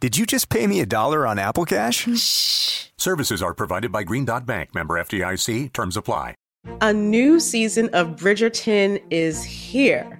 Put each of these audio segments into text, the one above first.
Did you just pay me a dollar on Apple Cash? Shh. Services are provided by Green Dot Bank, member FDIC. Terms apply. A new season of Bridgerton is here.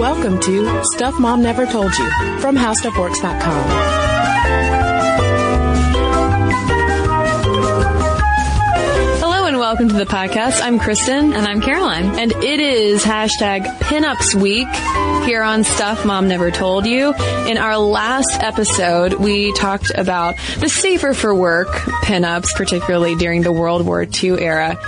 Welcome to Stuff Mom Never Told You from HowStuffWorks.com. Hello and welcome to the podcast. I'm Kristen. And I'm Caroline. And it is hashtag pinups week here on Stuff Mom Never Told You. In our last episode, we talked about the safer for work pinups, particularly during the World War II era.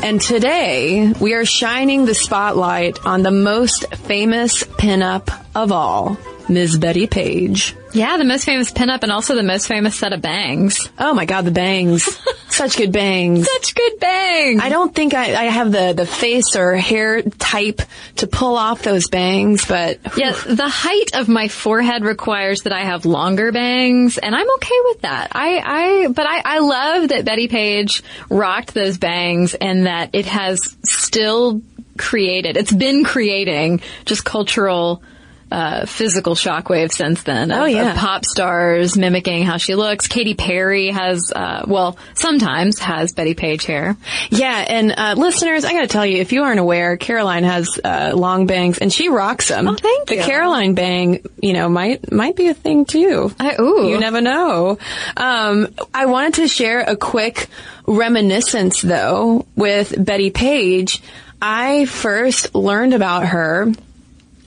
And today, we are shining the spotlight on the most famous pinup of all, Ms. Betty Page. Yeah, the most famous pinup and also the most famous set of bangs. Oh my god, the bangs. Such good bangs. Such good bangs. I don't think I, I have the, the face or hair type to pull off those bangs, but Yeah, the height of my forehead requires that I have longer bangs, and I'm okay with that. I, I, but I, I love that Betty Page rocked those bangs and that it has still created, it's been creating just cultural, uh, physical shockwave since then. Of, Oh, yeah. pop stars mimicking how she looks. Katy Perry has, uh, well, sometimes has Betty Page hair. Yeah, and uh, listeners, I got to tell you, if you aren't aware, Caroline has uh, long bangs, and she rocks them. Oh, thank the. Caroline bang, you know, might might be a thing too. I, ooh. You never know. Um, I wanted to share a quick reminiscence, though, with Betty Page. I first learned about her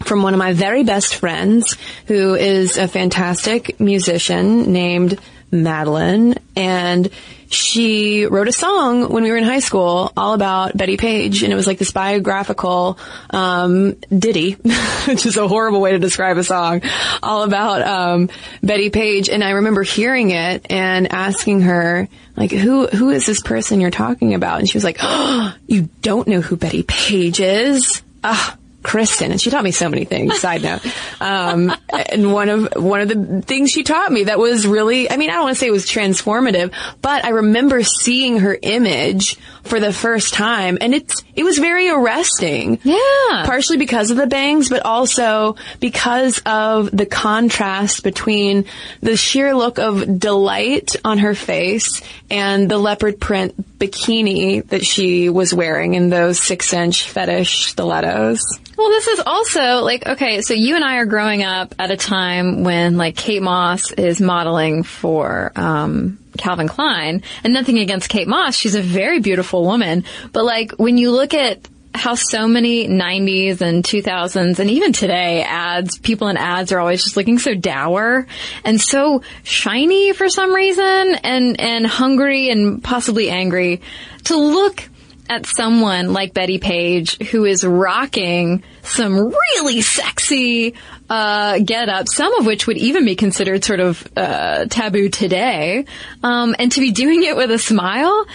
from one of my very best friends, who is a fantastic musician named Madeline, and she wrote a song when we were in high school all about Betty Page, and it was like this biographical um, ditty, which is a horrible way to describe a song, all about um, Betty Page. And I remember hearing it and asking her, like, who who is this person you're talking about? And she was like, oh, you don't know who Betty Page is? Ah. Kristen, and she taught me so many things. Side note, um, and one of one of the things she taught me that was really, I mean, I don't want to say it was transformative, but I remember seeing her image for the first time, and it's it was very arresting. Yeah. partially because of the bangs, but also because of the contrast between the sheer look of delight on her face and the leopard print bikini that she was wearing in those six inch fetish stilettos. Well, this is also like, okay, so you and I are growing up at a time when like Kate Moss is modeling for, um, Calvin Klein and nothing against Kate Moss. She's a very beautiful woman. But like when you look at how so many 90s and 2000s and even today ads, people in ads are always just looking so dour and so shiny for some reason and, and hungry and possibly angry to look at someone like Betty Page who is rocking some really sexy uh, get up, some of which would even be considered sort of uh, taboo today, um, and to be doing it with a smile.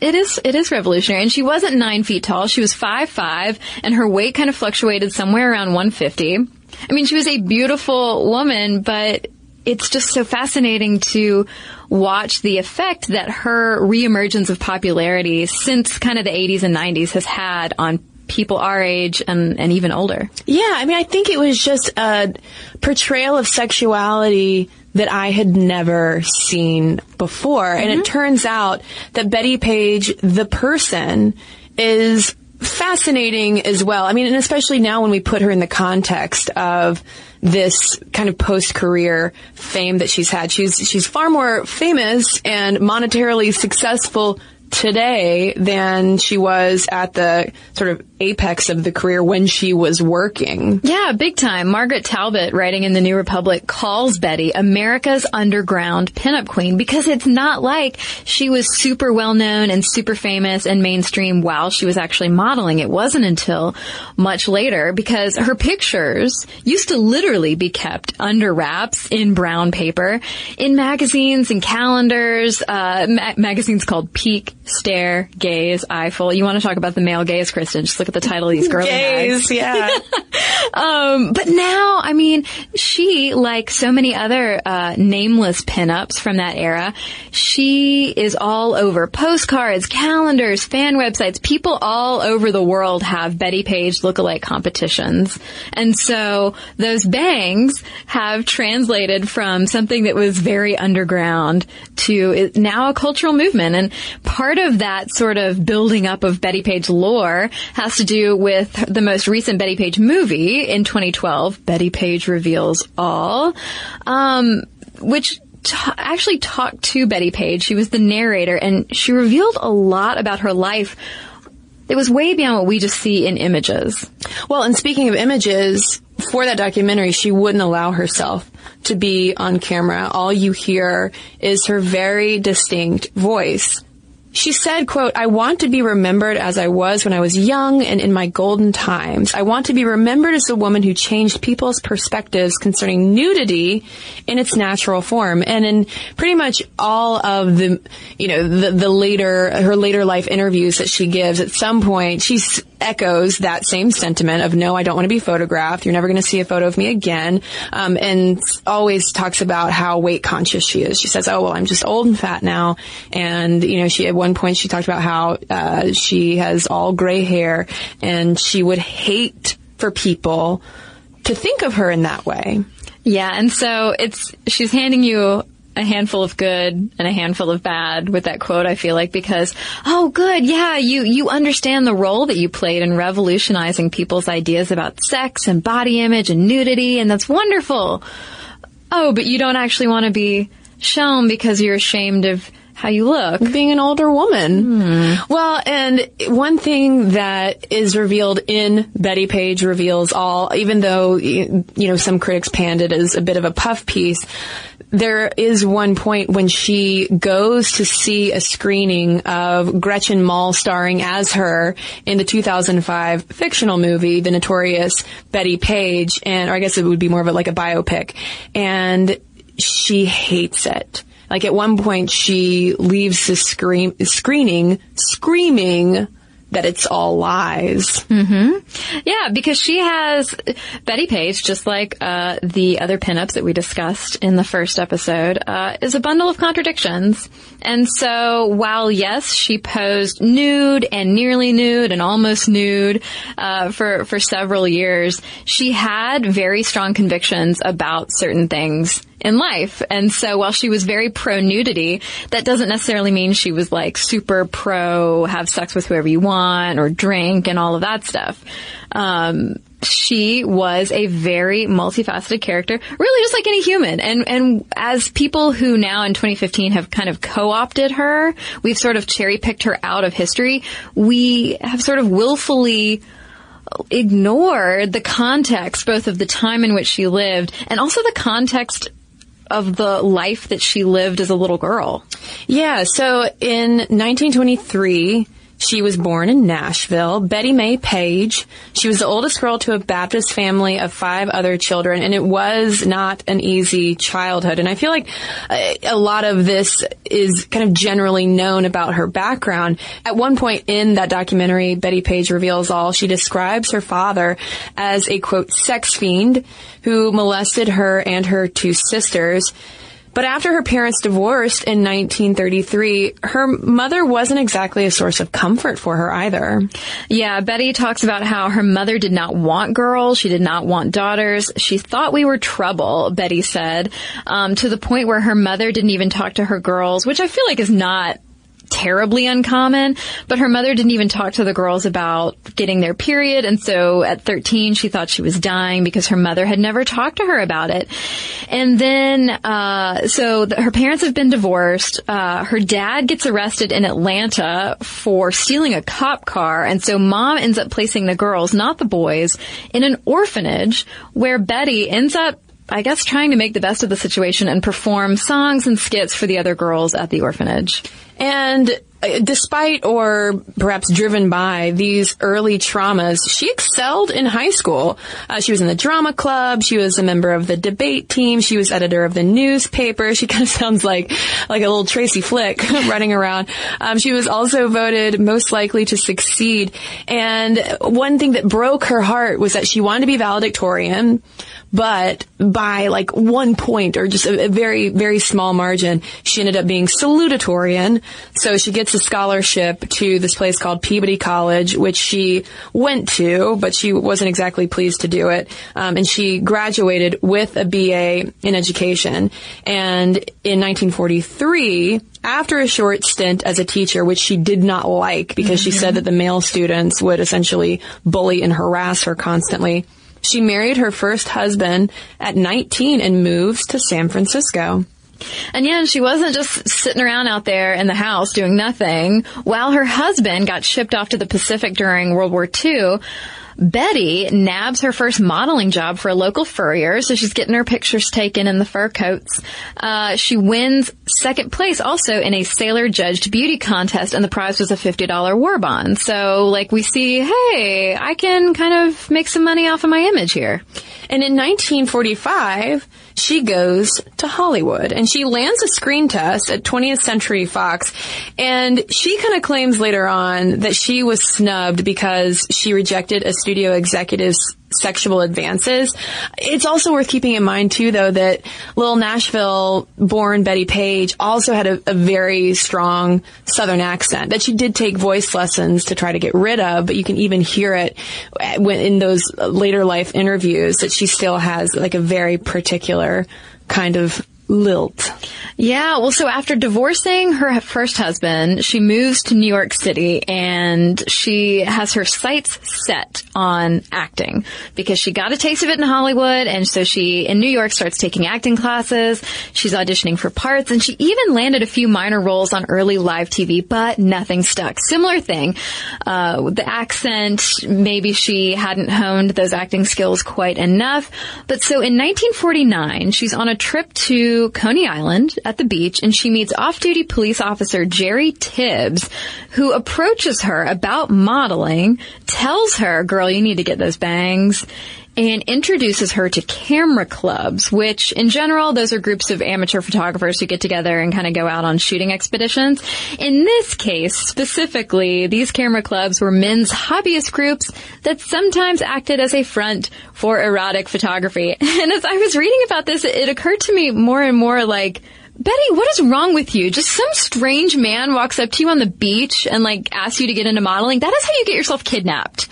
It is it is revolutionary, and she wasn't nine feet tall. She was five five, and her weight kind of fluctuated somewhere around one fifty. I mean, she was a beautiful woman, but it's just so fascinating to watch the effect that her reemergence of popularity since kind of the 80s and 90s has had on people our age and, and even older. Yeah, I mean, I think it was just a portrayal of sexuality that I had never seen before. Mm-hmm. And it turns out that Betty Page, the person, is fascinating as well. I mean, and especially now when we put her in the context of this kind of post-career fame that she's had. She's she's far more famous and monetarily successful today than she was at the sort of apex of the career when she was working. Yeah, big time. Margaret Talbot, writing in the New Republic, calls Betty America's underground pinup queen because it's not like she was super well known and super famous and mainstream while she was actually modeling. It wasn't until much later because her pictures used to literally be kept under wraps in brown paper in magazines and calendars, uh, ma- magazines called Peek stare, gaze, eyeful. You want to talk about the male gaze, Kristen? Just look at the title of these girly gaze, yeah. um, but now, I mean, she, like so many other uh, nameless pinups from that era, she is all over postcards, calendars, fan websites. People all over the world have Betty Page lookalike competitions, and so those bangs have translated from something that was very underground to now a cultural movement. And part of that sort of building up of Betty Page lore has to do with the most recent Betty Page movie in 2012, Betty Page Reveals All, um, which actually talked to Betty Page. She was the narrator and she revealed a lot about her life It was way beyond what we just see in images. Well, and speaking of images, for that documentary, she wouldn't allow herself to be on camera. All you hear is her very distinct voice. She said, quote, I want to be remembered as I was when I was young and in my golden times. I want to be remembered as a woman who changed people's perspectives concerning nudity in its natural form. And in pretty much all of the, you know, the, the later, her later life interviews that she gives, at some point, she echoes that same sentiment of, no, I don't want to be photographed. You're never going to see a photo of me again. Um, and always talks about how weight conscious she is. She says, oh, well, I'm just old and fat now. And, you know, she, at one point she talked about how uh, she has all gray hair and she would hate for people to think of her in that way. Yeah, and so it's she's handing you a handful of good and a handful of bad with that quote, I feel like, because, oh, good, yeah, you, you understand the role that you played in revolutionizing people's ideas about sex and body image and nudity, and that's wonderful. Oh, but you don't actually want to be shown because you're ashamed of how you look. Being an older woman. Mm. Well, and one thing that is revealed in Betty Page Reveals All, even though, you know, some critics panned it as a bit of a puff piece, there is one point when she goes to see a screening of Gretchen Mol starring as her in the 2005 fictional movie, The Notorious Betty Page, and, or I guess it would be more of a, like a biopic, and she hates it like at one point she leaves the scream, screening screaming that it's all lies. Mm-hmm. Yeah, because she has Betty Page, just like uh, the other pinups that we discussed in the first episode, uh, is a bundle of contradictions. And so, while yes, she posed nude and nearly nude and almost nude uh, for for several years, she had very strong convictions about certain things in life. And so while she was very pro nudity, that doesn't necessarily mean she was like super pro have sex with whoever you want or drink and all of that stuff. Um, she was a very multifaceted character, really just like any human. And, and as people who now in 2015 have kind of co-opted her, we've sort of cherry picked her out of history. We have sort of willfully ignored the context, both of the time in which she lived and also the context of the life that she lived as a little girl. Yeah, so in 1923, she was born in Nashville. Betty May Page. She was the oldest girl to a Baptist family of five other children, and it was not an easy childhood. And I feel like uh, a lot of this is kind of generally known about her background. At one point in that documentary, Betty Page reveals all. She describes her father as a quote sex fiend who molested her and her two sisters. But after her parents divorced in 1933, her mother wasn't exactly a source of comfort for her either. Yeah, Betty talks about how her mother did not want girls. She did not want daughters. She thought we were trouble, Betty said, um, to the point where her mother didn't even talk to her girls, which I feel like is not terribly uncommon, but her mother didn't even talk to the girls about getting their period. And so at 13, she thought she was dying because her mother had never talked to her about it. And then, uh, so the, her parents have been divorced. Uh, her dad gets arrested in Atlanta for stealing a cop car. And so mom ends up placing the girls, not the boys, in an orphanage where Betty ends up I guess trying to make the best of the situation and perform songs and skits for the other girls at the orphanage. And uh, despite or perhaps driven by these early traumas, she excelled in high school. Uh, she was in the drama club. She was a member of the debate team. She was editor of the newspaper. She kind of sounds like like a little Tracy Flick running around. Um, she was also voted most likely to succeed. And one thing that broke her heart was that she wanted to be valedictorian but by like one point or just a, a, very, very small margin, she ended up being salutatorian. So she gets a scholarship to this place called Peabody College, which she went to, but she wasn't exactly pleased to do it. Um, and she graduated with a BA in education. And in 1943, after a short stint as a teacher, which she did not like because mm-hmm. she said that the male students would essentially bully and harass her constantly, she married her first husband at 19 and moves to San Francisco. And yeah, she wasn't just sitting around out there in the house doing nothing. While her husband got shipped off to the Pacific during World War II, Betty nabs her first modeling job for a local furrier, so she's getting her pictures taken in the fur coats. Uh, she wins second place also in a sailor judged beauty contest, and the prize was a $50 war bond. So, like, we see, hey, I can kind of make some money off of my image here. And in 1945, she goes to Hollywood and she lands a screen test at 20th Century Fox. And she kind of claims later on that she was snubbed because she rejected a studio executive's sexual advances. It's also worth keeping in mind too, though, that little Nashville born Betty Page also had a, a, very strong Southern accent that she did take voice lessons to try to get rid of, but you can even hear it in those later life interviews that she still has like a very particular kind of lilt. Yeah, well, so after divorcing her first husband, she moves to New York City and she has her sights set on acting because she got a taste of it in Hollywood and so she, in New York, starts taking acting classes. She's auditioning for parts and she even landed a few minor roles on early live TV, but nothing stuck. Similar thing. Uh, the accent, maybe she hadn't honed those acting skills quite enough. But so in 1949, she's on a trip to Coney Island at the beach and she meets off-duty police officer Jerry Tibbs who approaches her about modeling, tells her, girl, you need to get those bangs and introduces her to camera clubs, which in general, those are groups of amateur photographers who get together and kind of go out on shooting expeditions. In this case, specifically, these camera clubs were men's hobbyist groups that sometimes acted as a front for erotic photography. And as I was reading about this, it occurred to me more and more like, Betty, what is wrong with you? Just some strange man walks up to you on the beach and like asks you to get into modeling. That is how you get yourself kidnapped.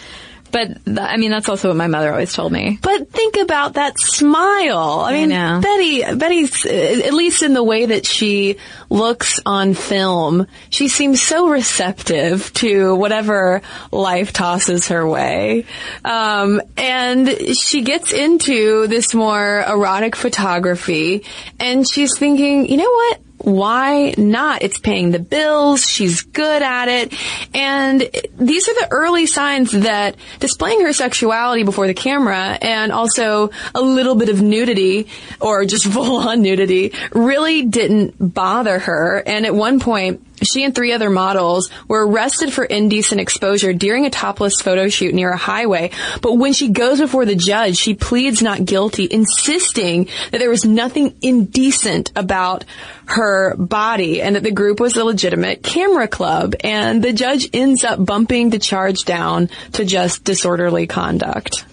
But th- I mean, that's also what my mother always told me. But think about that smile. I, I mean, know. Betty, Betty's, at least in the way that she looks on film, she seems so receptive to whatever life tosses her way. Um, and she gets into this more erotic photography and she's thinking, you know what? Why not? It's paying the bills. She's good at it. And these are the early signs that displaying her sexuality before the camera and also a little bit of nudity or just full on nudity really didn't bother her. And at one point, she and three other models were arrested for indecent exposure during a topless photo shoot near a highway. But when she goes before the judge, she pleads not guilty, insisting that there was nothing indecent about her body and that the group was a legitimate camera club. And the judge ends up bumping the charge down to just disorderly conduct.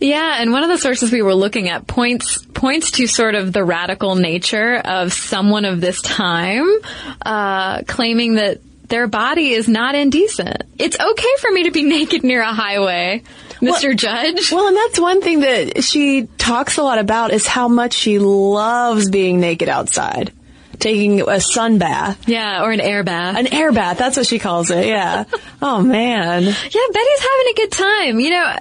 Yeah, and one of the sources we were looking at points points to sort of the radical nature of someone of this time, uh, claiming that their body is not indecent. It's okay for me to be naked near a highway, Mr. Well- Judge. Well, and that's one thing that she talks a lot about is how much she loves being naked outside, taking a sun bath. yeah, or an air bath. An air bath, that's what she calls it, yeah. oh man. Yeah, Betty's having a good time. You know,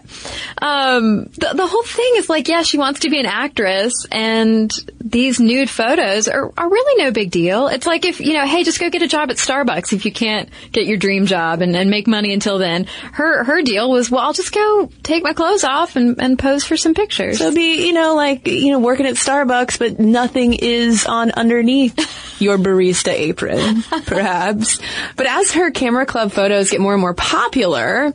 um, the, the whole thing is like, yeah, she wants to be an actress, and these nude photos are, are really no big deal. It's like if, you know, hey, just go get a job at Starbucks if you can't get your dream job and, and make money until then. Her her deal was, well, I'll just go take my clothes off and, and pose for some pictures. So be, you know, like, you know, working at Starbucks, but nothing is on underneath your barista apron, perhaps. But as her camera club photos get more and more popular,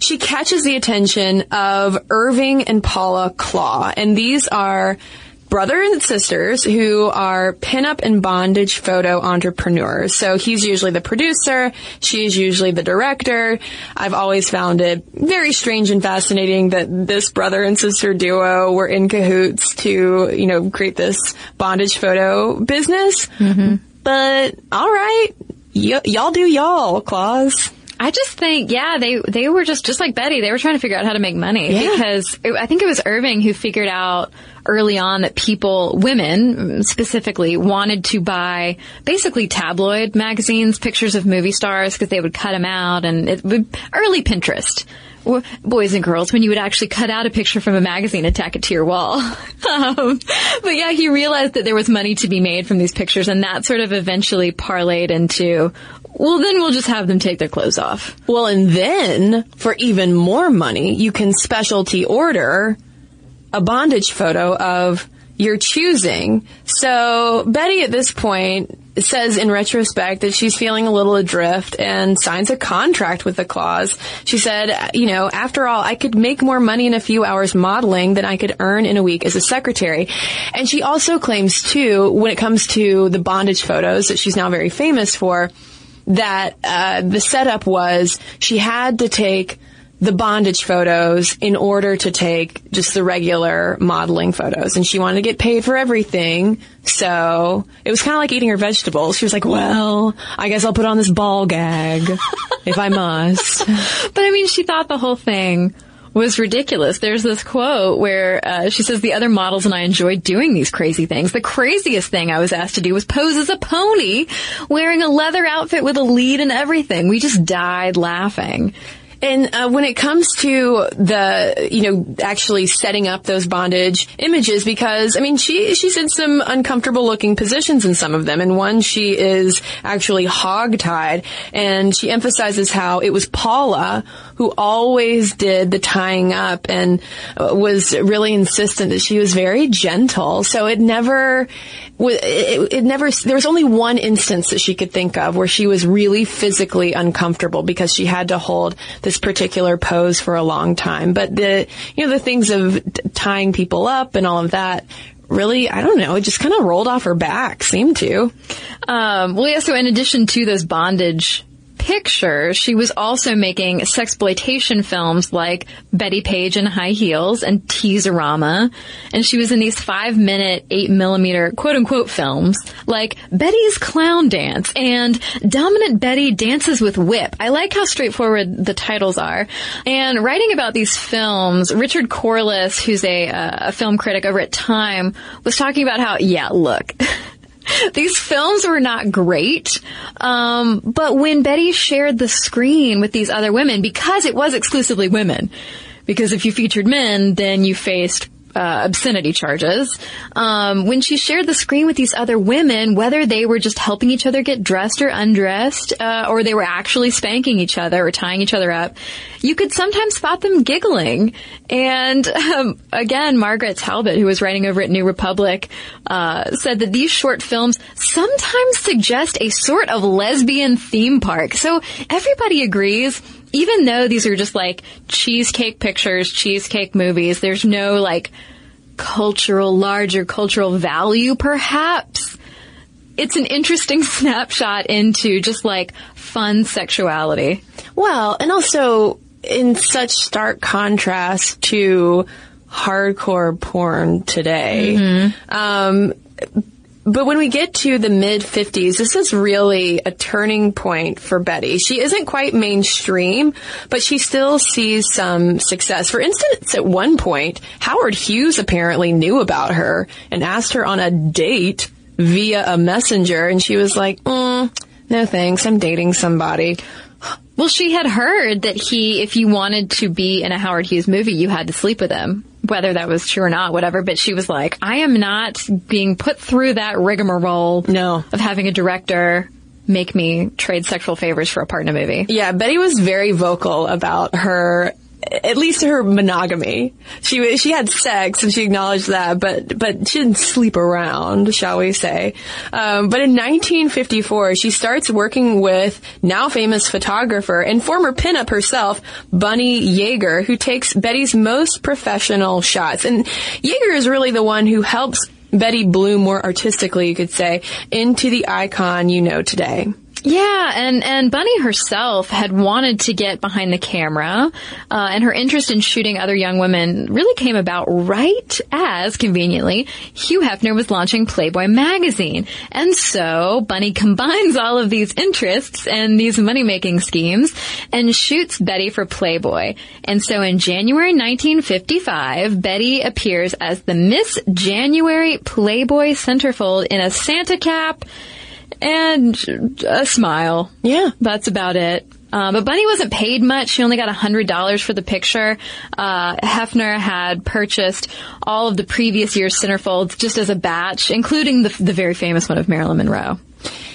she catches the attention of Irving and Paula Klaw. And these are brother and sisters who are pinup and bondage photo entrepreneurs. So he's usually the producer. She's usually the director. I've always found it very strange and fascinating that this brother and sister duo were in cahoots to, you know, create this bondage photo business. Mm-hmm. But all right. Y- y'all do y'all, Klaws. I just think, yeah, they they were just just like Betty. They were trying to figure out how to make money Yeah. because it, I think it was Irving who figured out early on that people, women specifically, wanted to buy basically tabloid magazines, pictures of movie stars because they would cut them out, and it would early Pinterest. Boys and girls, when you would actually cut out a picture from a magazine and tack it to your wall. um, but yeah, he realized that there was money to be made from these pictures, and that sort of eventually parlayed into, well, then we'll just have them take their clothes off. Well, and then for even more money, you can specialty order a bondage photo of your choosing. So Betty at this point says in retrospect that she's feeling a little adrift and signs a contract with the Klaws. She said, you know, after all, I could make more money in a few hours modeling than I could earn in a week as a secretary. And she also claims too, when it comes to the bondage photos that she's now very famous for, that uh, the setup was she had to take the bondage photos in order to take just the regular modeling photos. And she wanted to get paid for everything. So it was kind of like eating her vegetables. She was like well i guess i'll put on this ball gag if i must. But I mean, she thought the whole thing was ridiculous. There's this quote where uh, she says, The other models and I enjoyed doing these crazy things. The craziest thing I was asked to do was pose as a pony, wearing a leather outfit with a lead and everything. We just died laughing. And uh, when it comes to the, you know, actually setting up those bondage images, because I mean, she she's in some uncomfortable looking positions in some of them, and one she is actually hog-tied, and she emphasizes how it was Paula who always did the tying up and uh, was really insistent that she was very gentle. So it never, it, it never, there was only one instance that she could think of where she was really physically uncomfortable because she had to hold this particular pose for a long time. But the, you know, the things of tying people up and all of that, really, I don't know, it just kind of rolled off her back, seemed to. Um, well, yeah, so in addition to those bondage pictures, she was also making sexploitation films like Betty Page in High Heels and Teaserama. And she was in these five minute, eight millimeter quote unquote films like Betty's Clown Dance and Dominant Betty Dances with Whip. I like how straightforward the titles are. And writing about these films, Richard Corliss, who's a, uh, a film critic over at Time, was talking about how, yeah, look. These films were not great, um, but when Betty shared the screen with these other women, because it was exclusively women, because if you featured men, then you faced uh, obscenity charges. Um, when she shared the screen with these other women, whether they were just helping each other get dressed or undressed, uh, or they were actually spanking each other or tying each other up, you could sometimes spot them giggling. And um, again, Margaret Talbot, who was writing over at New Republic, uh, said that these short films sometimes suggest a sort of lesbian theme park. So everybody agrees even though these are just like cheesecake pictures, cheesecake movies, there's no like cultural, larger cultural value perhaps. It's an interesting snapshot into just like fun sexuality. Well, and also in such stark contrast to hardcore porn today. Um, but when we get to the mid 50s, this is really a turning point for Betty. She isn't quite mainstream, but she still sees some success. For instance, at one point, Howard Hughes apparently knew about her and asked her on a date via a messenger, and she was like, mm, no thanks, I'm dating somebody. Well, she had heard that he, if you wanted to be in a Howard Hughes movie, you had to sleep with him. Whether that was true or not, whatever. But she was like, I am not being put through that rigmarole No. of having a director make me trade sexual favors for a part in a movie. Yeah, Betty was very vocal about her, at least her monogamy. She she had sex and she acknowledged that, but but she didn't sleep around, shall we say? Um, but in 1954, she starts working with now famous photographer and former pinup herself, Bunny Yeager, who takes Betty's most professional shots. And Yeager is really the one who helps. Betty bloom more artistically, you could say, into the icon you know today. Yeah, and, and Bunny herself had wanted to get behind the camera, uh, and her interest in shooting other young women really came about right as, conveniently, Hugh Hefner was launching Playboy magazine. And so Bunny combines all of these interests and these money-making schemes and shoots Betty for Playboy. And so in January 1955, Betty appears as the Miss January Playboy centerfold in a Santa cap, and a smile. Yeah. That's about it. Uh, but Bunny wasn't paid much. She only got $100 for the picture. Uh, Hefner had purchased all of the previous year's centerfolds just as a batch, including the, the very famous one of Marilyn Monroe.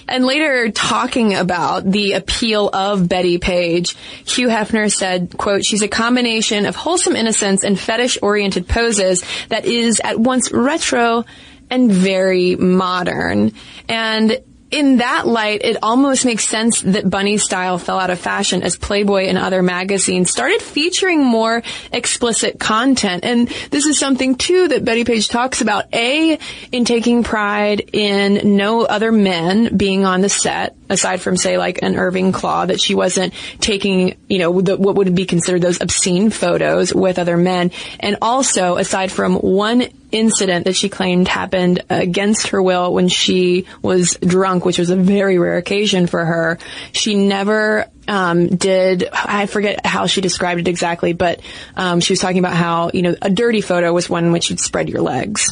And later, talking about the appeal of Betty Page, Hugh Hefner said, quote, she's a combination of wholesome innocence and fetish-oriented poses that is at once retro and very modern. And in that light, it almost makes sense that Bunny's style fell out of fashion as Playboy and other magazines started featuring more explicit content. And this is something too that Betty Page talks about. A, in taking pride in no other men being on the set, aside from say like an Irving Klaw, that she wasn't taking, you know, the, what would be considered those obscene photos with other men. And also, aside from one incident that she claimed happened against her will when she was drunk, which was a very rare occasion for her. She never um, did. I forget how she described it exactly, but um, she was talking about how you know a dirty photo was one in which you'd spread your legs,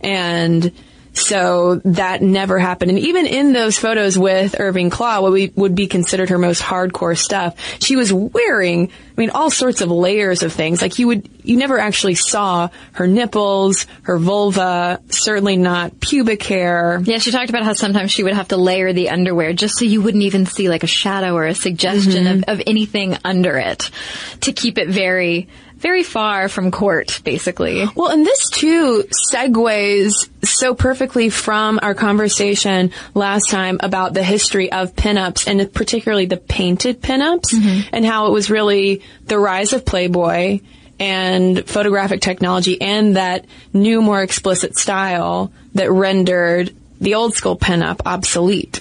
and so that never happened. And even in those photos with Irving Klaw, what we would be considered her most hardcore stuff, she was wearing, I mean, all sorts of layers of things. Like you would, you never actually saw her nipples, her vulva, certainly not pubic hair. Yeah, she talked about how sometimes she would have to layer the underwear just so you wouldn't even see like a shadow or a suggestion mm-hmm. of, of anything under it to keep it very, very far from court, basically. Well, and this too segues so perfectly from our conversation last time about the history of pinups and particularly the painted pinups mm-hmm. and how it was really the rise of Playboy and photographic technology and that new, more explicit style that rendered the old school pinup obsolete.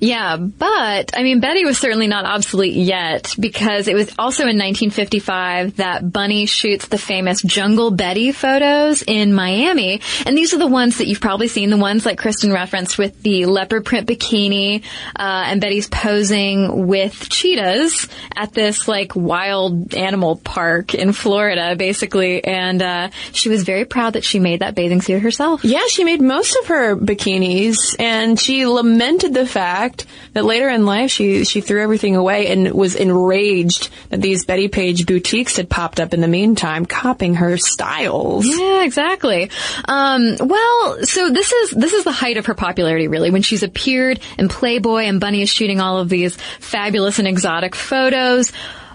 Yeah, but I mean, Betty was certainly not obsolete yet because it was also in 1955 that Bunny shoots the famous Jungle Betty photos in Miami. And these are the ones that you've probably seen, the ones like Kristen referenced with the leopard print bikini, uh, and Betty's posing with cheetahs at this like wild animal park in Florida, basically. And, uh, she was very proud that she made that bathing suit herself. Yeah, she made most of her bikinis and she lamented the fact that later in life she she threw everything away and was enraged that these Betty Page boutiques had popped up in the meantime, copying her styles. Yeah, exactly. Um, well, so this is this is the height of her popularity, really, when she's appeared in Playboy and Bunny is shooting all of these fabulous and exotic photos.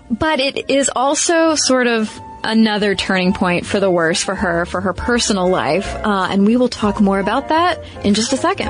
But it is also sort of another turning point for the worse for her, for her personal life, uh, and we will talk more about that in just a second.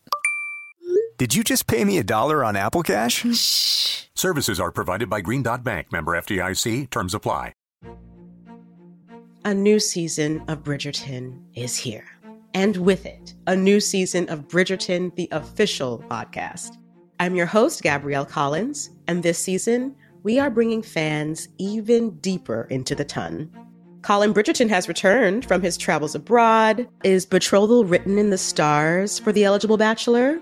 Did you just pay me a dollar on Apple Cash? Shh. Services are provided by Green Dot Bank, member FDIC. Terms apply. A new season of Bridgerton is here. And with it, a new season of Bridgerton, the official podcast. I'm your host, Gabrielle Collins, and this season, we are bringing fans even deeper into the ton. Colin Bridgerton has returned from his travels abroad. Is betrothal written in the stars for the eligible bachelor?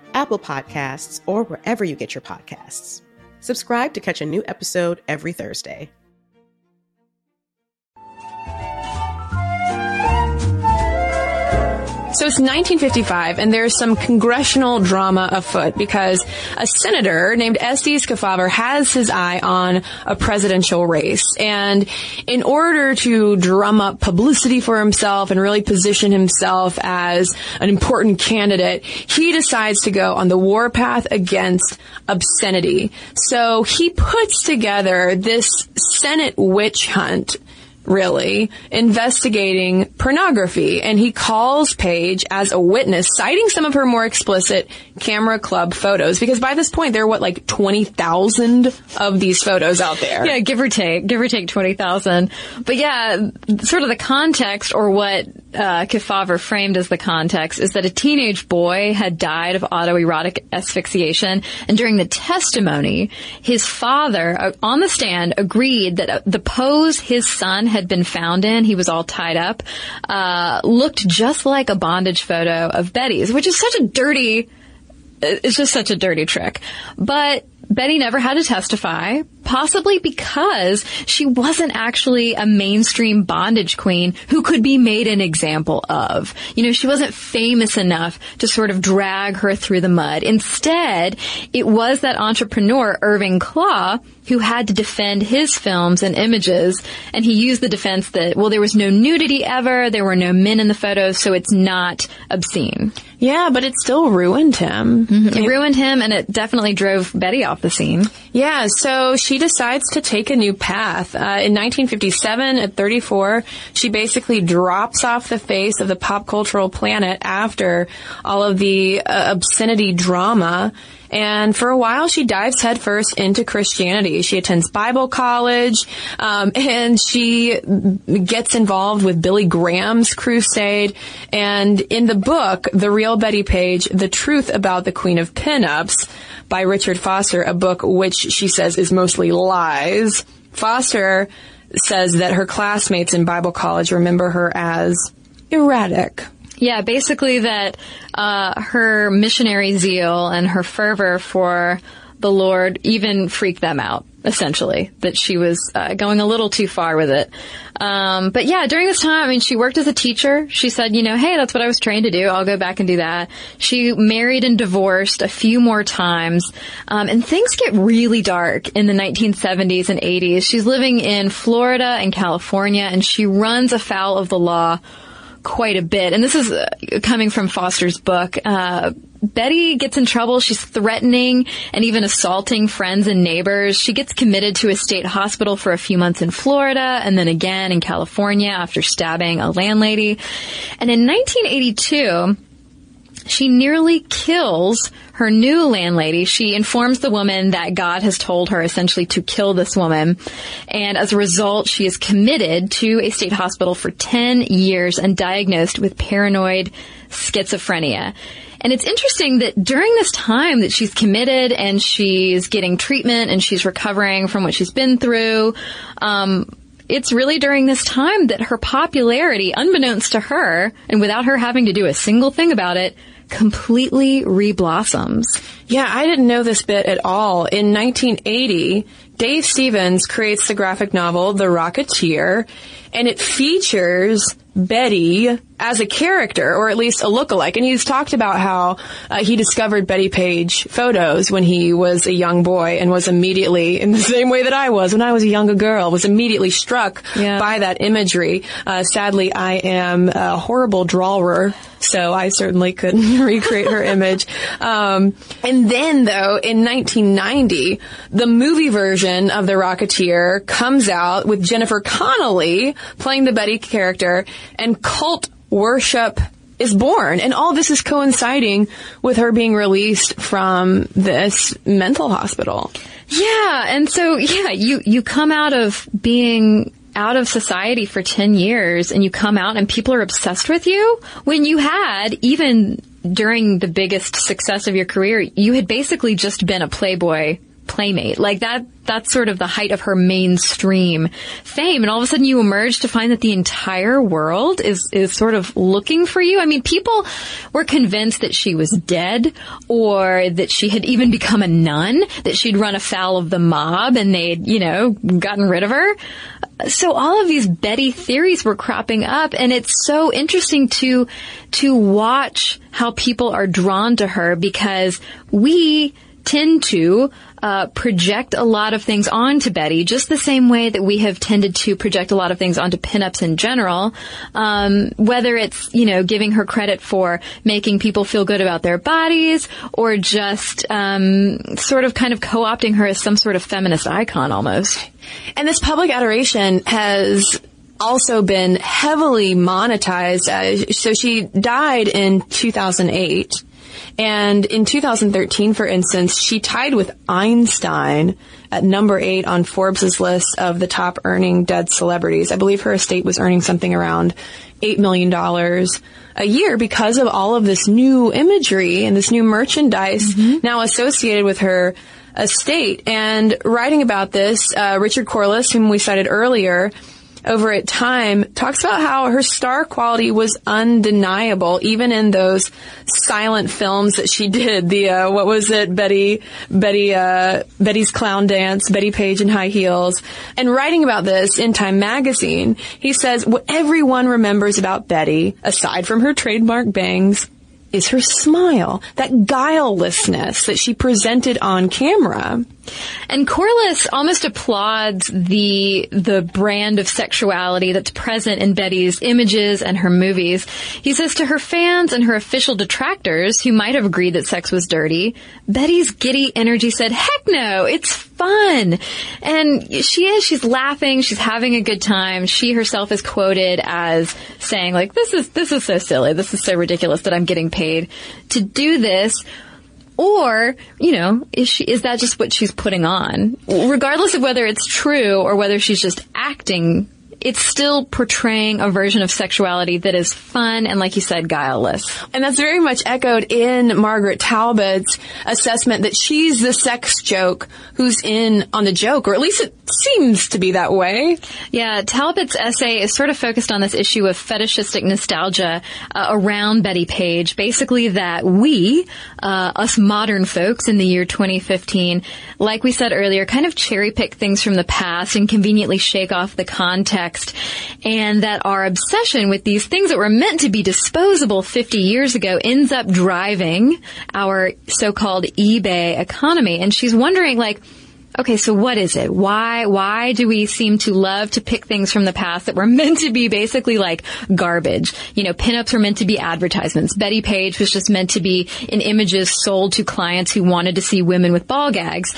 Apple Podcasts, or wherever you get your podcasts. Subscribe to catch a new episode every Thursday. So it's 1955, and there's some congressional drama afoot because a senator named Estes Kefauver has his eye on a presidential race. And in order to drum up publicity for himself and really position himself as an important candidate, he decides to go on the warpath against obscenity. So he puts together this Senate witch hunt really, investigating pornography. And he calls Page as a witness, citing some of her more explicit camera club photos. Because by this point, there are what, like 20,000 of these photos out there? Yeah, give or take, give or take 20,000. But yeah, sort of the context or what uh, Kefauver framed as the context is that a teenage boy had died of autoerotic asphyxiation. And during the testimony, his father uh, on the stand agreed that uh, the pose his son had been found in, he was all tied up, uh, looked just like a bondage photo of Betty's, which is such a dirty, it's just such a dirty trick. But Betty never had to testify, possibly because she wasn't actually a mainstream bondage queen who could be made an example of. You know, she wasn't famous enough to sort of drag her through the mud. Instead, it was that entrepreneur, Irving Klaw who had to defend his films and images, and he used the defense that, well, there was no nudity ever, there were no men in the photos, so it's not obscene. Yeah, but it still ruined him. Mm-hmm. It ruined him, and it definitely drove Betty off the scene. Yeah, so she decides to take a new path. Uh, in 1957, at 34, she basically drops off the face of the pop cultural planet after all of the uh, obscenity drama. And for a while, she dives headfirst into Christianity. She attends Bible college, um, and she gets involved with Billy Graham's crusade. And in the book, The Real Betty Page, The Truth About the Queen of Pinups, by Richard Foster, a book which she says is mostly lies. Foster says that her classmates in Bible college remember her as erratic. Yeah, basically that uh, her missionary zeal and her fervor for the Lord even freaked them out. Essentially, that she was uh, going a little too far with it. Um, but yeah, during this time, I mean, she worked as a teacher. She said, you know, hey, that's what I was trained to do. I'll go back and do that. She married and divorced a few more times, um, and things get really dark in the 1970s and 80s. She's living in Florida and California, and she runs afoul of the law quite a bit. And this is uh, coming from Foster's book. Uh, Betty gets in trouble. She's threatening and even assaulting friends and neighbors. She gets committed to a state hospital for a few months in Florida and then again in California after stabbing a landlady. And in 1982, she nearly kills her new landlady. She informs the woman that God has told her essentially to kill this woman. And as a result, she is committed to a state hospital for 10 years and diagnosed with paranoid schizophrenia. And it's interesting that during this time that she's committed and she's getting treatment and she's recovering from what she's been through, um, it's really during this time that her popularity, unbeknownst to her, and without her having to do a single thing about it, completely reblossoms. Yeah, I didn't know this bit at all. In 1980, Dave Stevens creates the graphic novel The Rocketeer, and it features Betty as a character, or at least a look-alike. And he's talked about how uh, he discovered Betty Page photos when he was a young boy and was immediately, in the same way that I was when I was a younger girl, was immediately struck Yeah. by that imagery. Uh, sadly, I am a horrible drawer, so I certainly couldn't recreate her image. Um, and then, though, in 1990, the movie version of The Rocketeer comes out with Jennifer Connelly playing the Betty character, and cult worship is born. And all this is coinciding with her being released from this mental hospital. Yeah, and so yeah, you you come out of being out of society for 10 years and you come out and people are obsessed with you when you had even during the biggest success of your career, you had basically just been a playboy playmate. Like that that's sort of the height of her mainstream fame and all of a sudden you emerge to find that the entire world is is sort of looking for you. I mean, people were convinced that she was dead or that she had even become a nun, that she'd run afoul of the mob and they'd, you know, gotten rid of her. So all of these Betty theories were cropping up and it's so interesting to to watch how people are drawn to her because we tend to uh, project a lot of things onto Betty, just the same way that we have tended to project a lot of things onto pinups in general. Um, whether it's you know giving her credit for making people feel good about their bodies, or just um, sort of kind of co-opting her as some sort of feminist icon almost. And this public adoration has also been heavily monetized. Uh, so she died in 2008. And in 2013, for instance, she tied with Einstein at number eight on Forbes' list of the top earning dead celebrities. I believe her estate was earning something around $8 million a year because of all of this new imagery and this new merchandise now associated with her estate. And writing about this, uh, Richard Corliss, whom we cited earlier, over at Time talks about how her star quality was undeniable, even in those silent films that she did. The uh, what was it, Betty, Betty, uh, Betty's Clown Dance, Betty Page in High Heels, and writing about this in Time magazine, he says what everyone remembers about Betty, aside from her trademark bangs, is her smile, that guilelessness that she presented on camera. And Corliss almost applauds the the brand of sexuality that's present in Betty's images and her movies. He says to her fans and her official detractors who might have agreed that sex was dirty, Betty's giddy energy said, "Heck no, it's fun." And she is she's laughing, she's having a good time. She herself is quoted as saying like, "This is this is so silly. This is so ridiculous that I'm getting paid to do this." Or, you know, is she, is that just what she's putting on? Regardless of whether it's true or whether she's just acting, it's still portraying a version of sexuality that is fun and, like you said, guileless. And that's very much echoed in Margaret Talbot's assessment that she's the sex joke who's in on the joke, or at least it seems to be that way. Yeah, Talbot's essay is sort of focused on this issue of fetishistic nostalgia uh, around Betty Page. Basically, that we, uh, us modern folks in the year 2015, like we said earlier, kind of cherry pick things from the past and conveniently shake off the context. And that our obsession with these things that were meant to be disposable 50 years ago ends up driving our so-called eBay economy. And she's wondering, like, okay, so what is it? Why, why do we seem to love to pick things from the past that were meant to be basically like garbage? You know, pinups were meant to be advertisements. Betty Page was just meant to be in images sold to clients who wanted to see women with ball gags.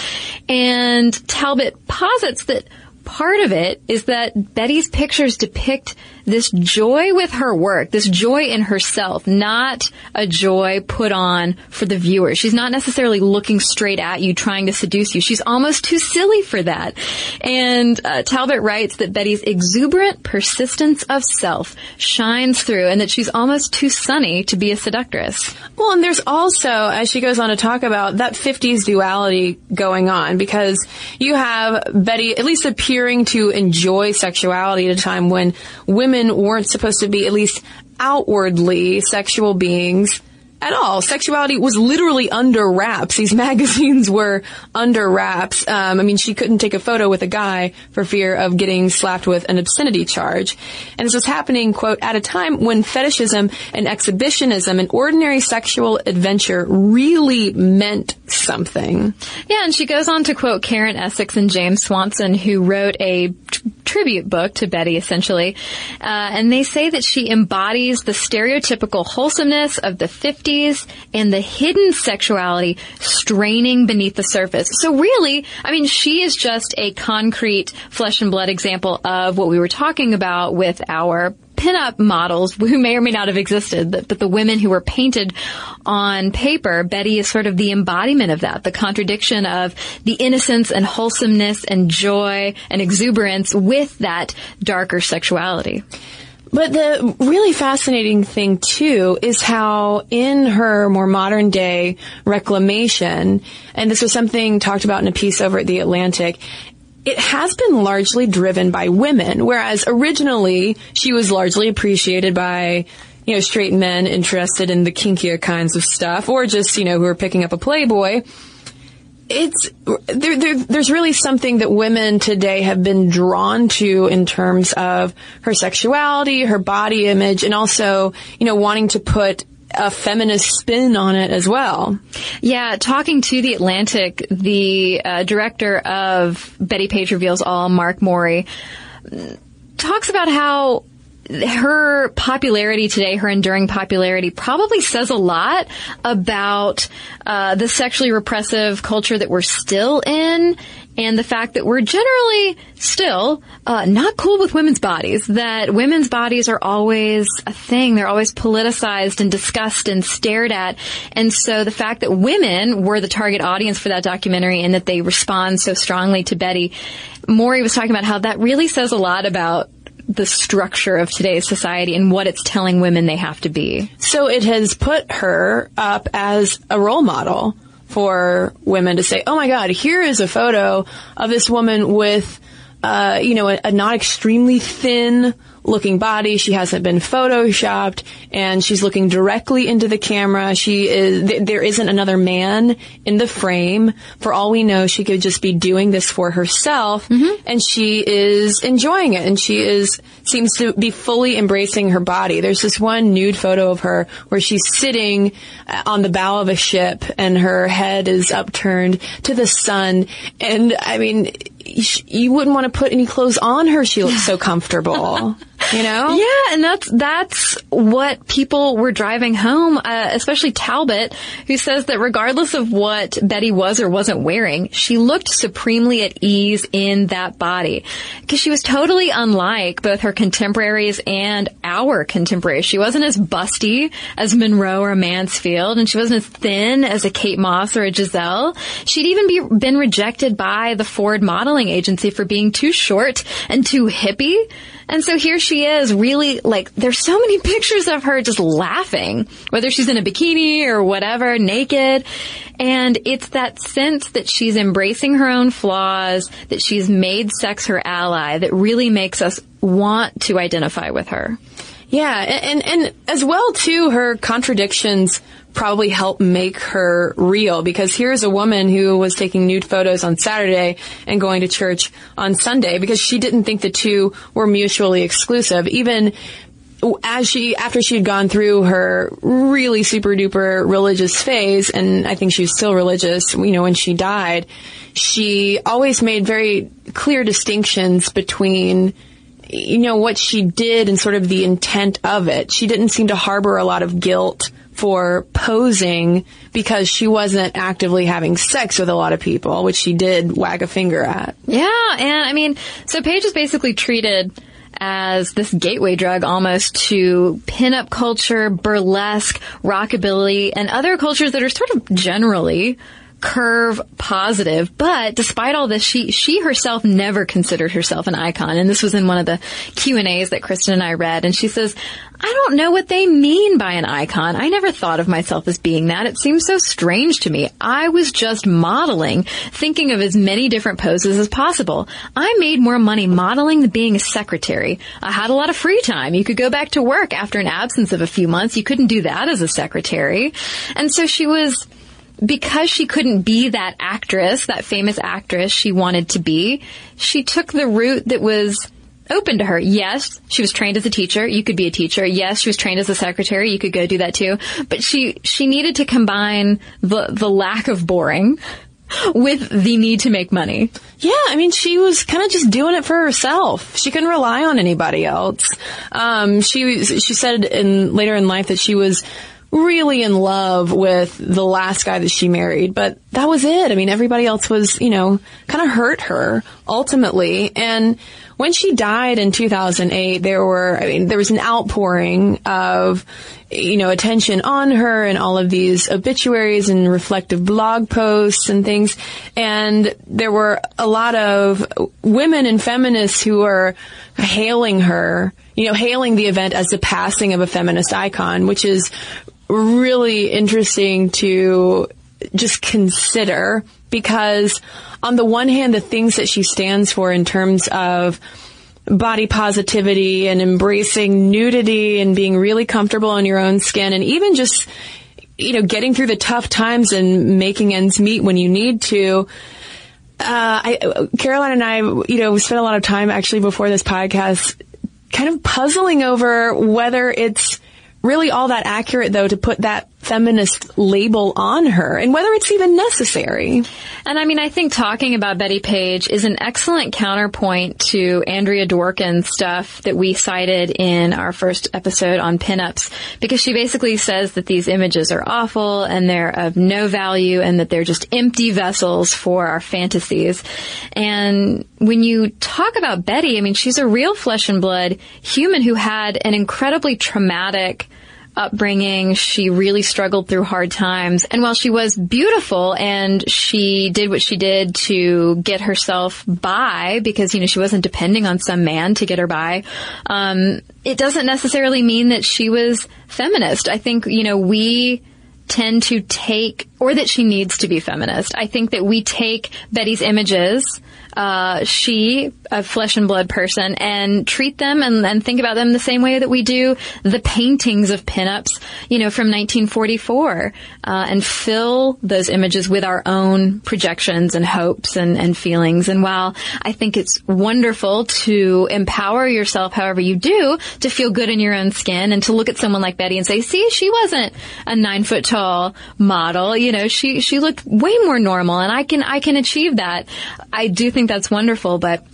And Talbot posits that part of it is that Betty's pictures depict this joy with her work, this joy in herself, not a joy put on for the viewer. She's not necessarily looking straight at you, trying to seduce you. She's almost too silly for that. And uh, Talbot writes that Betty's exuberant persistence of self shines through and that she's almost too sunny to be a seductress. Well, and there's also, as she goes on to talk about, that 50s duality going on because you have Betty at least appearing to enjoy sexuality at a time when women women weren't supposed to be at least outwardly sexual beings at all. Sexuality was literally under wraps. These magazines were under wraps. Um, I mean, she couldn't take a photo with a guy for fear of getting slapped with an obscenity charge. And this was happening, quote, at a time when fetishism and exhibitionism and ordinary sexual adventure really meant something. Yeah, and she goes on to quote Karen Essex and James Swanson, who wrote a t- tribute book to Betty, essentially. Uh, and they say that she embodies the stereotypical wholesomeness of the 50s and the hidden sexuality straining beneath the surface. So really, I mean, she is just a concrete flesh and blood example of what we were talking about with our pinup models who may or may not have existed, but, but the women who were painted on paper, Betty is sort of the embodiment of that, the contradiction of the innocence and wholesomeness and joy and exuberance with that darker sexuality. But the really fascinating thing too is how in her more modern day reclamation, and this was something talked about in a piece over at The Atlantic, it has been largely driven by women, whereas originally she was largely appreciated by you know, straight men interested in the kinkier kinds of stuff, or just, you know, who are picking up a Playboy. It's, there, there, there's really something that women today have been drawn to in terms of her sexuality, her body image, and also, you know, wanting to put a feminist spin on it as well. Yeah, talking to the Atlantic, the uh, director of Betty Page Reveals All, Mark Mori, talks about how her popularity today, her enduring popularity, probably says a lot about uh, the sexually repressive culture that we're still in and the fact that we're generally still uh, not cool with women's bodies. That women's bodies are always a thing; they're always politicized and discussed and stared at. And so the fact that women were the target audience for that documentary and that they respond so strongly to Betty, Mori was talking about how that really says a lot about the structure of today's society and what it's telling women they have to be. So it has put her up as a role model for women to say, "Oh my God, here is a photo of this woman with, uh, you know, a, a not extremely thin." Looking body. She hasn't been photoshopped and she's looking directly into the camera. She is, th- there isn't another man in the frame. For all we know, she could just be doing this for herself mm-hmm. and she is enjoying it and she is, seems to be fully embracing her body. There's this one nude photo of her where she's sitting uh, on the bow of a ship and her head is upturned to the sun. And I mean, you wouldn't want to put any clothes on her. She looks so comfortable. you know? Yeah, and that's that's what people were driving home, uh, especially Talbot, who says that regardless of what Betty was or wasn't wearing, she looked supremely at ease in that body because she was totally unlike both her contemporaries and our contemporaries. She wasn't as busty as Monroe or Mansfield, and she wasn't as thin as a Kate Moss or a Gisele. She'd even be, been rejected by the Ford modeling agency for being too short and too hippie. And so here she is, really like, there's so many pictures of her just laughing, whether she's in a bikini or whatever, naked. And it's that sense that she's embracing her own flaws, that she's made sex her ally, that really makes us want to identify with her. Yeah, and, and as well too, her contradictions probably help make her real because here's a woman who was taking nude photos on Saturday and going to church on Sunday because she didn't think the two were mutually exclusive. Even as she, after she had gone through her really super duper religious phase, and I think she was still religious, you know, when she died, she always made very clear distinctions between, you know, what she did and sort of the intent of it. She didn't seem to harbor a lot of guilt for posing because she wasn't actively having sex with a lot of people, which she did wag a finger at. Yeah, and I mean, so Page is basically treated as this gateway drug almost to pinup culture, burlesque, rockabilly, and other cultures that are sort of generally curve positive. But despite all this, she she herself never considered herself an icon. And this was in one of the Q and A's that Kristen and I read. And she says, "I don't know what they mean by an icon. I never thought of myself as being that. It seems so strange to me. I was just modeling, thinking of as many different poses as possible. I made more money modeling than being a secretary. I had a lot of free time. You could go back to work after an absence of a few months. You couldn't do that as a secretary. And so she was." Because she couldn't be that actress, that famous actress she wanted to be, she took the route that was open to her. Yes, she was trained as a teacher. You could be a teacher. Yes, she was trained as a secretary. You could go do that too. But she, she needed to combine the, the lack of boring with the need to make money. Yeah, I mean, she was kind of just doing it for herself. She couldn't rely on anybody else. Um, she she said in later in life that she was really in love with the last guy that she married, but that was it. I mean, everybody else was, you know, kind of hurt her ultimately. And when she died in 2008, there were, I mean, there was an outpouring of, you know, attention on her and all of these obituaries and reflective blog posts and things. And there were a lot of women and feminists who are hailing her, you know, hailing the event as the passing of a feminist icon, which is really interesting to just consider because on the one hand, the things that she stands for in terms of body positivity and embracing nudity and being really comfortable in your own skin and even just, you know, getting through the tough times and making ends meet when you need to. Uh, I, Caroline and I, you know, we spent a lot of time actually before this podcast kind of puzzling over whether it's really all that accurate though to put that feminist label on her and whether it's even necessary. And I mean, I think talking about Betty Page is an excellent counterpoint to Andrea Dworkin's stuff that we cited in our first episode on pinups because she basically says that these images are awful and they're of no value and that they're just empty vessels for our fantasies. And when you talk about Betty, I mean, she's a real flesh and blood human who had an incredibly traumatic upbringing. She really struggled through hard times. And while she was beautiful and she did what she did to get herself by because, you know, she wasn't depending on some man to get her by, um, it doesn't necessarily mean that she was feminist. I think, you know, we tend to take, or that she needs to be feminist. I think that we take Betty's images uh, she, a flesh and blood person, and treat them and, and think about them the same way that we do the paintings of pinups, you know, from 1944, uh, and fill those images with our own projections and hopes and, and feelings. And while I think it's wonderful to empower yourself however you do to feel good in your own skin and to look at someone like Betty and say, see, she wasn't a nine foot tall model. You know, she, she looked way more normal and I can, I can achieve that. I do think that's wonderful, but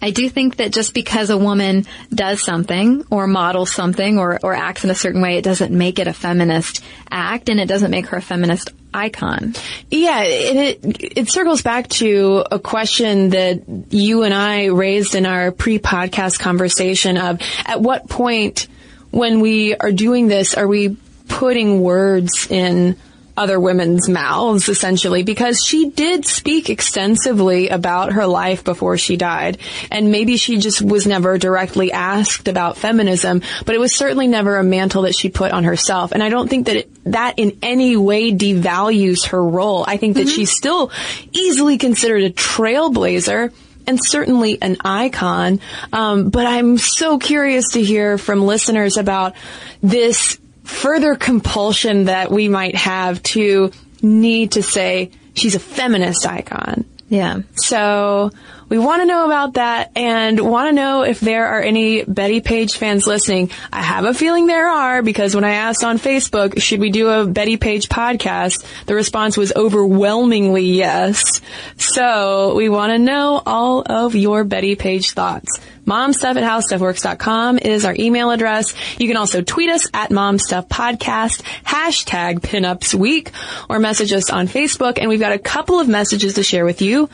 I do think that just because a woman does something or models something or, or acts in a certain way, it doesn't make it a feminist act and it doesn't make her a feminist icon. Yeah, it, it circles back to a question that you and I raised in our pre-podcast conversation of at what point when we are doing this are we putting words in other women's mouths, essentially, because she did speak extensively about her life before she died. And maybe she just was never directly asked about feminism, but it was certainly never a mantle that she put on herself. And I don't think that it, that in any way devalues her role. I think that mm-hmm. she's still easily considered a trailblazer and certainly an icon. Um, but I'm so curious to hear from listeners about this further compulsion that we might have to need to say she's a feminist icon. Yeah. So we want to know about that and want to know if there are any Betty Page fans listening. I have a feeling there are because when I asked on Facebook, should we do a Betty Page podcast? The response was overwhelmingly yes. So we want to know all of your Betty Page thoughts. Momstuff at howstuffworks.com is our email address. You can also tweet us at momstuffpodcast, hashtag pinupsweek, or message us on Facebook. And we've got a couple of messages to share with you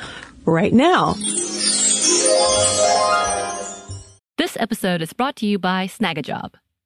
right now. This episode is brought to you by Snagajob.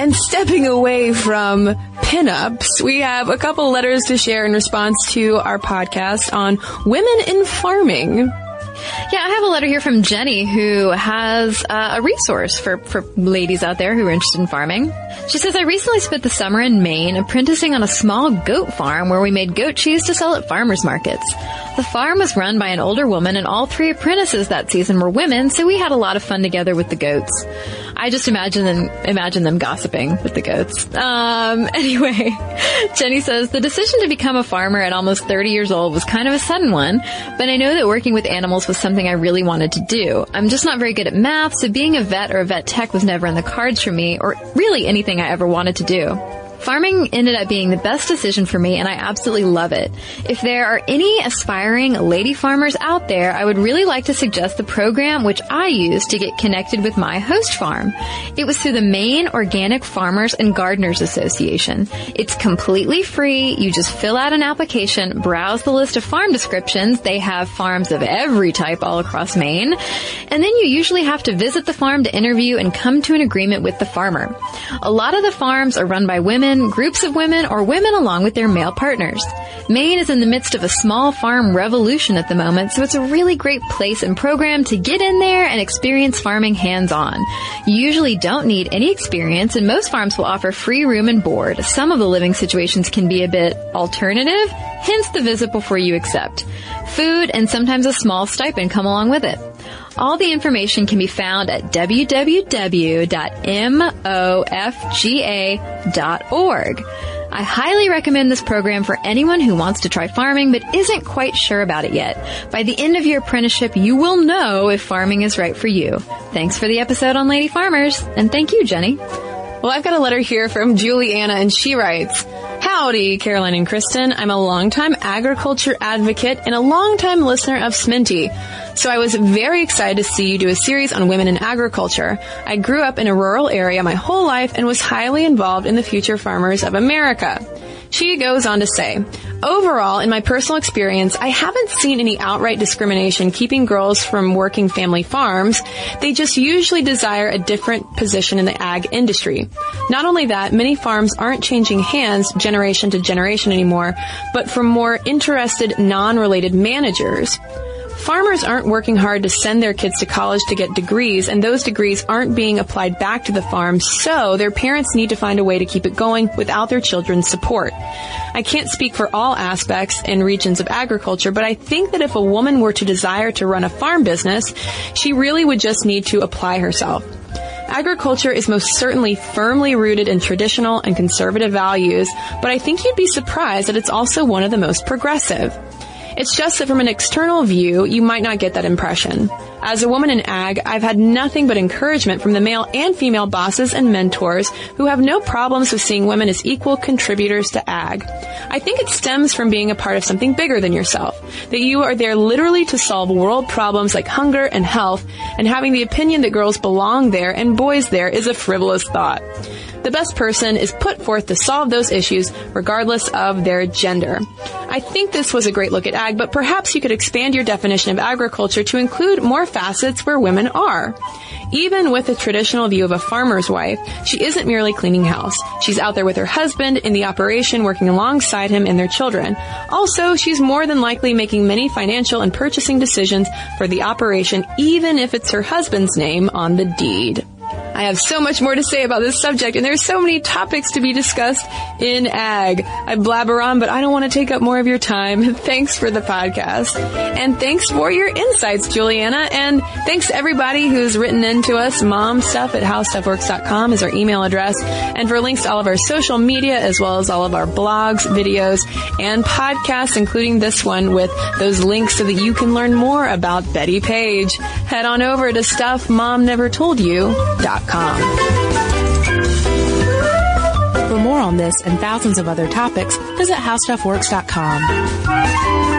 And stepping away from pinups, we have a couple letters to share in response to our podcast on women in farming. Yeah, I have a letter here from Jenny who has uh, a resource for, for ladies out there who are interested in farming. She says, I recently spent the summer in Maine apprenticing on a small goat farm where we made goat cheese to sell at farmers markets. The farm was run by an older woman and all three apprentices that season were women, so we had a lot of fun together with the goats. I just imagine them, imagine them gossiping with the goats. Um, anyway, Jenny says, the decision to become a farmer at almost 30 years old was kind of a sudden one, but I know that working with animals was something I really wanted to do. I'm just not very good at math, so being a vet or a vet tech was never in the cards for me, or really anything I ever wanted to do. Farming ended up being the best decision for me and I absolutely love it. If there are any aspiring lady farmers out there, I would really like to suggest the program which I used to get connected with my host farm. It was through the Maine Organic Farmers and Gardeners Association. It's completely free. You just fill out an application, browse the list of farm descriptions. They have farms of every type all across Maine. And then you usually have to visit the farm to interview and come to an agreement with the farmer. A lot of the farms are run by women, groups of women, or women along with their male partners. Maine is in the midst of a small farm revolution at the moment, so it's a really great place and program to get in there and experience farming hands-on. You usually don't need any experience and most farms will offer free room and board. Some of the living situations can be a bit alternative, hence the visit before you accept. Food and sometimes a small stipend come along with it. All the information can be found at www.mofga.org. I highly recommend this program for anyone who wants to try farming but isn't quite sure about it yet. By the end of your apprenticeship, you will know if farming is right for you. Thanks for the episode on Lady Farmers, and thank you, Jenny. Well, I've got a letter here from Juliana, and she writes, Howdy, Caroline and Kristen. I'm a longtime agriculture advocate and a longtime listener of Sminty. So I was very excited to see you do a series on women in agriculture. I grew up in a rural area my whole life and was highly involved in the Future Farmers of America. She goes on to say, Overall, in my personal experience, I haven't seen any outright discrimination keeping girls from working family farms. They just usually desire a different position in the ag industry. Not only that, many farms aren't changing hands generation to generation anymore, but from more interested, non-related managers. Farmers aren't working hard to send their kids to college to get degrees, and those degrees aren't being applied back to the farm, so their parents need to find a way to keep it going without their children's support. I can't speak for all aspects and regions of agriculture, but I think that if a woman were to desire to run a farm business, she really would just need to apply herself. Agriculture is most certainly firmly rooted in traditional and conservative values, but I think you'd be surprised that it's also one of the most progressive. It's just that from an external view, you might not get that impression. As a woman in ag, I've had nothing but encouragement from the male and female bosses and mentors who have no problems with seeing women as equal contributors to ag. I think it stems from being a part of something bigger than yourself. That you are there literally to solve world problems like hunger and health, and having the opinion that girls belong there and boys there is a frivolous thought. The best person is put forth to solve those issues regardless of their gender. I think this was a great look at ag, but perhaps you could expand your definition of agriculture to include more facets where women are. Even with a traditional view of a farmer's wife, she isn't merely cleaning house. She's out there with her husband in the operation working alongside him and their children. Also, she's more than likely making many financial and purchasing decisions for the operation even if it's her husband's name on the deed. I have so much more to say about this subject, and there's so many topics to be discussed in ag. I blabber on, but I don't want to take up more of your time. Thanks for the podcast. And thanks for your insights, Juliana. And thanks everybody who's written in to us. Momstuff at howstuffworks.com is our email address. And for links to all of our social media, as well as all of our blogs, videos, and podcasts, including this one with those links so that you can learn more about Betty Page, head on over to stuffmomnevertoldyou.com. For more on this and thousands of other topics, visit howstuffworks.com.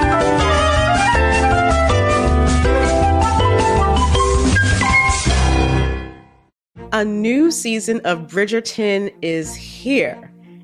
A new season of Bridgerton is here.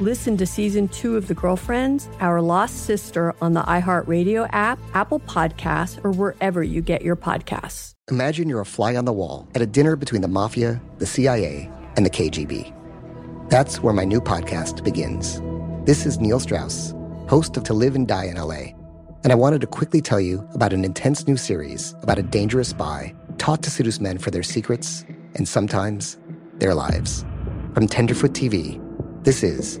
Listen to season two of The Girlfriends, Our Lost Sister on the iHeartRadio app, Apple Podcasts, or wherever you get your podcasts. Imagine you're a fly on the wall at a dinner between the mafia, the CIA, and the KGB. That's where my new podcast begins. This is Neil Strauss, host of To Live and Die in LA, and I wanted to quickly tell you about an intense new series about a dangerous spy taught to seduce men for their secrets and sometimes their lives. From Tenderfoot TV, this is